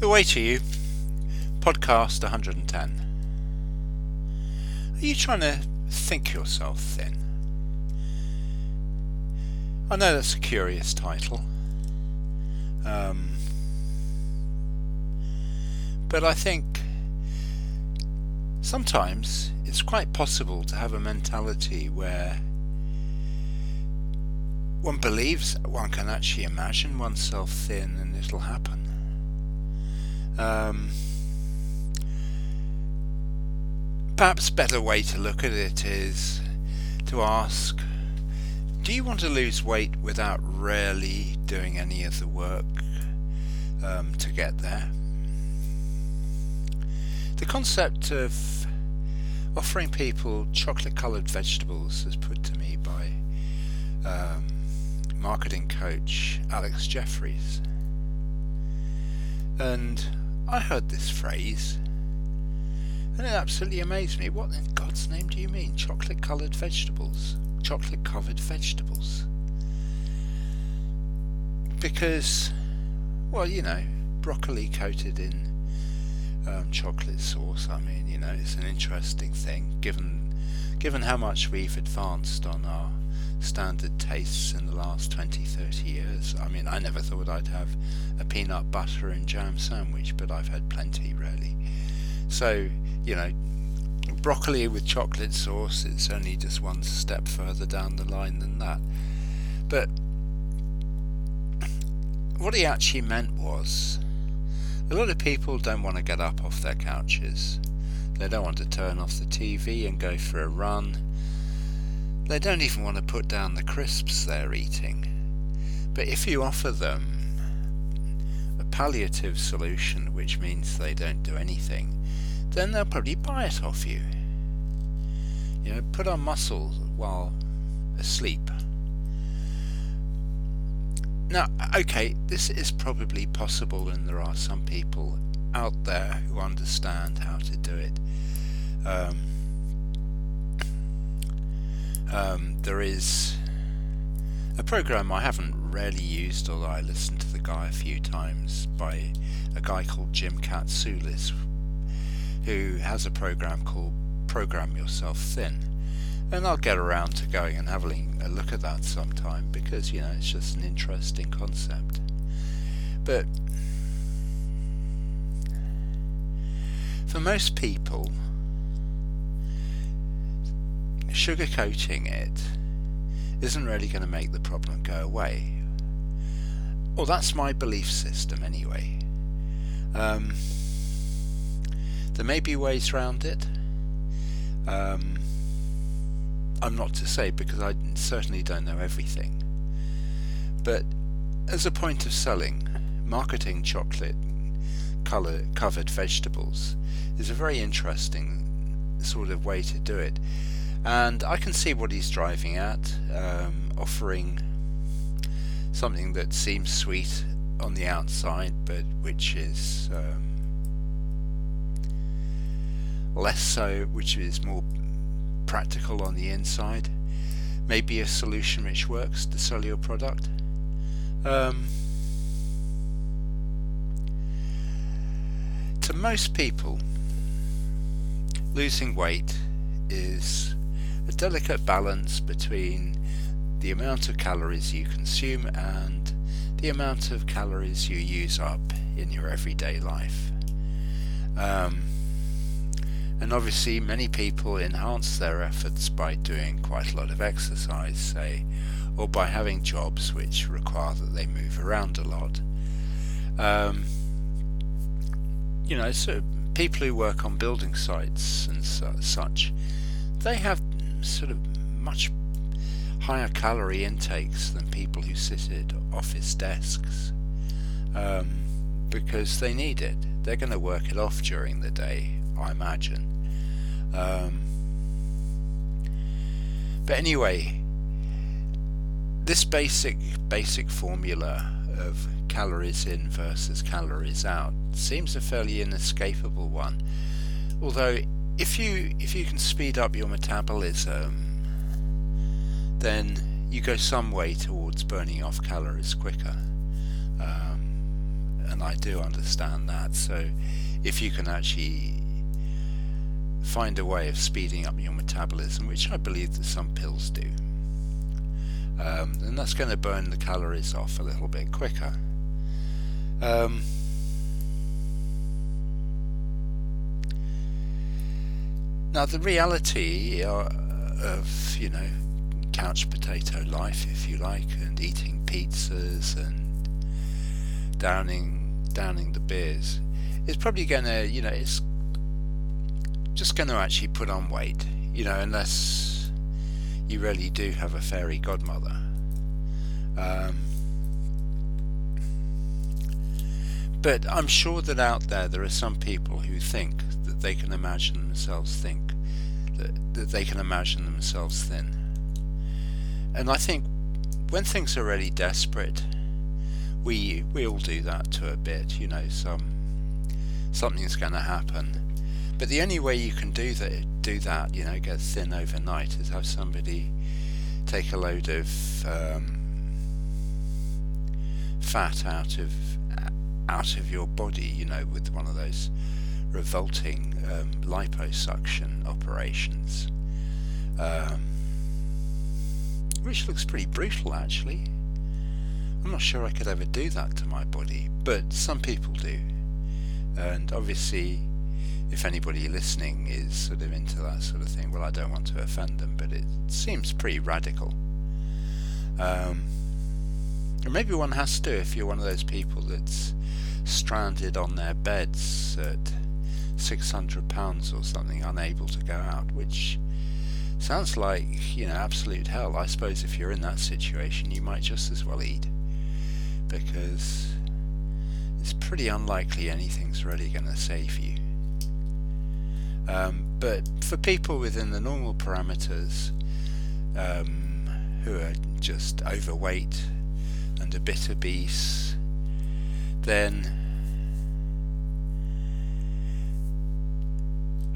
The Way to You, podcast 110. Are you trying to think yourself thin? I know that's a curious title. Um, but I think sometimes it's quite possible to have a mentality where one believes one can actually imagine oneself thin and it'll happen. Um, perhaps a better way to look at it is to ask do you want to lose weight without really doing any of the work um, to get there? The concept of offering people chocolate coloured vegetables is put to me by um, marketing coach Alex Jeffreys. And I heard this phrase and it absolutely amazed me. What in God's name do you mean? Chocolate coloured vegetables? Chocolate covered vegetables? Because, well, you know, broccoli coated in um, chocolate sauce. I mean, you know, it's an interesting thing given given how much we've advanced on our standard tastes in the last 20, 30 years. I mean, I never thought I'd have a peanut butter and jam sandwich, but I've had plenty, really. So, you know, broccoli with chocolate sauce, it's only just one step further down the line than that. But what he actually meant was a lot of people don't want to get up off their couches. They don't want to turn off the TV and go for a run they don't even want to put down the crisps they're eating. But if you offer them a palliative solution, which means they don't do anything, then they'll probably buy it off you. You know, put on muscle while asleep. Now, okay, this is probably possible, and there are some people out there who understand how to do it. Um, um, there is a program I haven't rarely used, although I listened to the guy a few times, by a guy called Jim Katsoulis, who has a program called Program Yourself Thin. And I'll get around to going and having a look at that sometime because, you know, it's just an interesting concept. But for most people, sugarcoating it isn't really going to make the problem go away. Well, that's my belief system anyway. Um, there may be ways around it. Um, I'm not to say because I certainly don't know everything. But as a point of selling, marketing chocolate color covered vegetables is a very interesting sort of way to do it and I can see what he's driving at, um, offering something that seems sweet on the outside, but which is um, less so, which is more practical on the inside. Maybe a solution which works to sell your product. Um, to most people, losing weight is a delicate balance between the amount of calories you consume and the amount of calories you use up in your everyday life. Um, and obviously, many people enhance their efforts by doing quite a lot of exercise, say, or by having jobs which require that they move around a lot. Um, you know, so people who work on building sites and su- such, they have sort of much higher calorie intakes than people who sit at office desks um, because they need it. They're going to work it off during the day, I imagine. Um, but anyway, this basic basic formula of calories in versus calories out seems a fairly inescapable one. Although if you if you can speed up your metabolism, then you go some way towards burning off calories quicker. Um, and I do understand that. So if you can actually find a way of speeding up your metabolism, which I believe that some pills do, um, then that's going to burn the calories off a little bit quicker. Um, now the reality uh, of you know couch potato life, if you like, and eating pizzas and downing downing the beers is probably going to you know it's just going to actually put on weight, you know, unless you really do have a fairy godmother. Um, but I'm sure that out there there are some people who think they can imagine themselves think that, that they can imagine themselves thin. And I think when things are really desperate, we we all do that to a bit, you know, some something's going to happen. But the only way you can do that, do that, you know, get thin overnight, is have somebody take a load of um, fat out of out of your body, you know, with one of those revolting um, liposuction operations, um, which looks pretty brutal actually. I'm not sure I could ever do that to my body, but some people do. And obviously, if anybody listening is sort of into that sort of thing, well, I don't want to offend them, but it seems pretty radical. Um, maybe one has to if you're one of those people that's stranded on their beds at 600 pounds or something, unable to go out, which sounds like, you know, absolute hell. I suppose if you're in that situation, you might just as well eat because it's pretty unlikely anything's really going to save you. Um, but for people within the normal parameters um, who are just overweight and a bit obese, then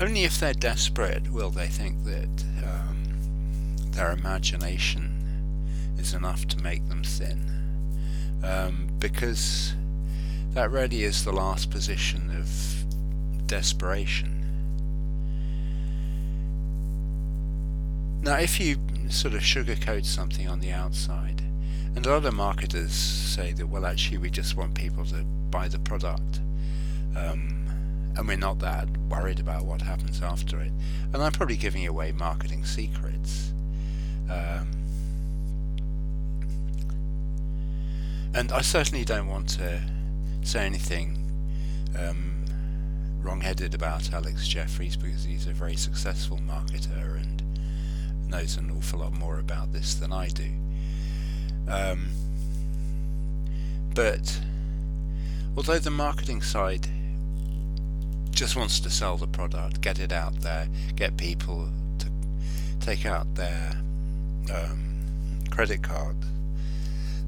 only if they're desperate will they think that um, their imagination is enough to make them thin um, because that really is the last position of desperation. Now, if you sort of sugarcoat something on the outside, and a lot of marketers say that, well, actually, we just want people to buy the product, um, and we're not that worried about what happens after it. And I'm probably giving away marketing secrets. Um, And I certainly don't want to say anything um, wrong-headed about Alex Jeffreys because he's a very successful marketer and knows an awful lot more about this than I do. Um, but although the marketing side just wants to sell the product, get it out there, get people to take out their um, credit card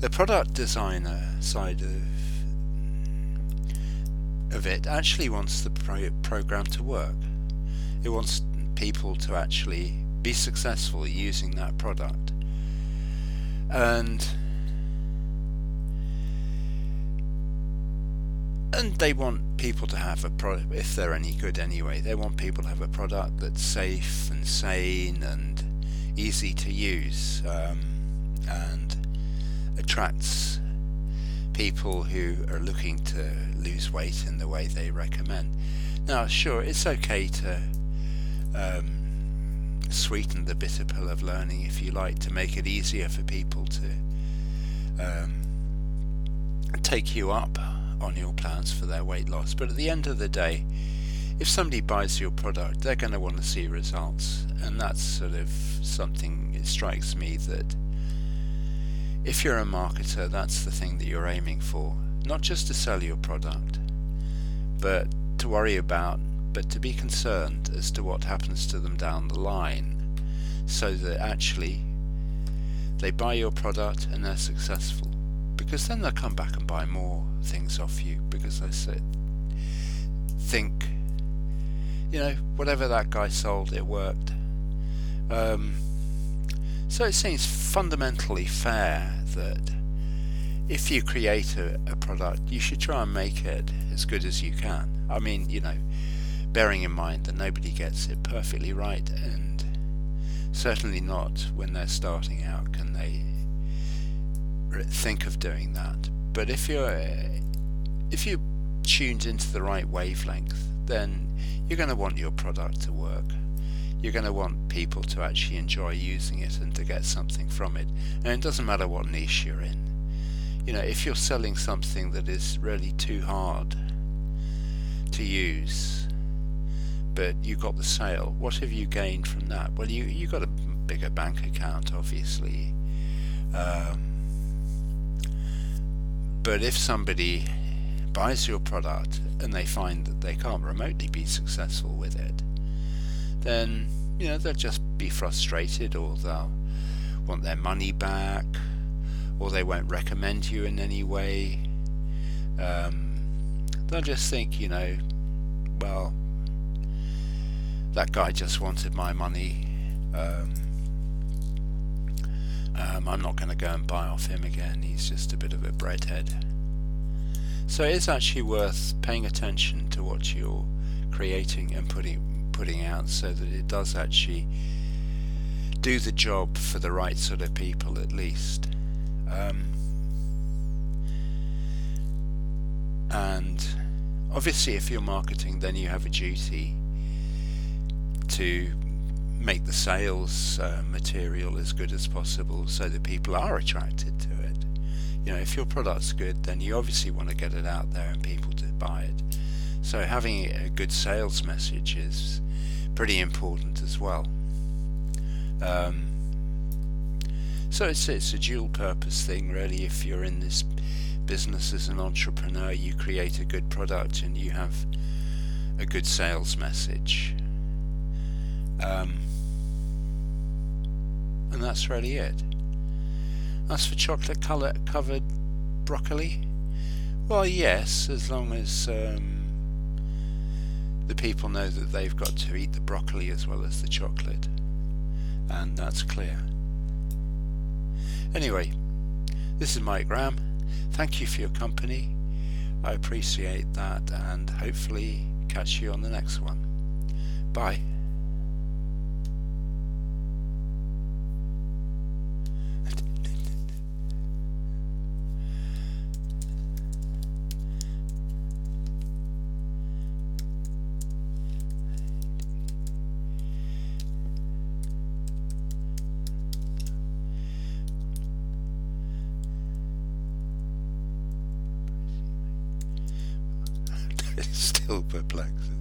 the product designer side of of it actually wants the pro- program to work. It wants people to actually be successful using that product. And and they want people to have a product if they're any good anyway. They want people to have a product that's safe and sane and easy to use. Um, and attracts people who are looking to lose weight in the way they recommend. Now, sure, it's okay to um, sweeten the bitter pill of learning, if you like, to make it easier for people to um, take you up on your plans for their weight loss. But at the end of the day, if somebody buys your product, they're going to want to see results, and that's sort of something. It strikes me that if you're a marketer, that's the thing that you're aiming for. Not just to sell your product, but to worry about, but to be concerned as to what happens to them down the line, so that actually they buy your product and they're successful. Because then they'll come back and buy more things off you because they say, think, you know, whatever that guy sold, it worked. Um, so it seems fundamentally fair that if you create a, a product, you should try and make it as good as you can. I mean, you know, bearing in mind that nobody gets it perfectly right, and certainly not when they're starting out can they think of doing that. But if you're if you tuned into the right wavelength, then you're going to want your product to work. You're going to want people to actually enjoy using it and to get something from it. And it doesn't matter what niche you're in. You know, if you're selling something that is really too hard to use, but you got the sale, what have you gained from that? Well, you you got a bigger bank account, obviously. Um, but if somebody buys your product and they find that they can't remotely be successful with it, then you know they'll just be frustrated or they'll want their money back or they won't recommend you in any way. Um, they'll just think, you know, well, that guy just wanted my money. Um, um, I'm not going to go and buy off him again. He's just a bit of a breadhead. So it's actually worth paying attention to what you're creating and putting putting out so that it does actually do the job for the right sort of people at least. Um, and obviously if you're marketing then you have a duty to make the sales uh, material as good as possible so that people are attracted to it you know, if your product's good, then you obviously want to get it out there and people to buy it. So having a good sales message is pretty important as well. Um, so it's it's a dual purpose thing really. If you're in this business as an entrepreneur, you create a good product and you have a good sales message. Um, and that's really it. As for chocolate color covered broccoli, well, yes, as long as um, the people know that they've got to eat the broccoli as well as the chocolate, and that's clear. Anyway, this is Mike Graham. Thank you for your company. I appreciate that, and hopefully catch you on the next one. Bye. it still perplexes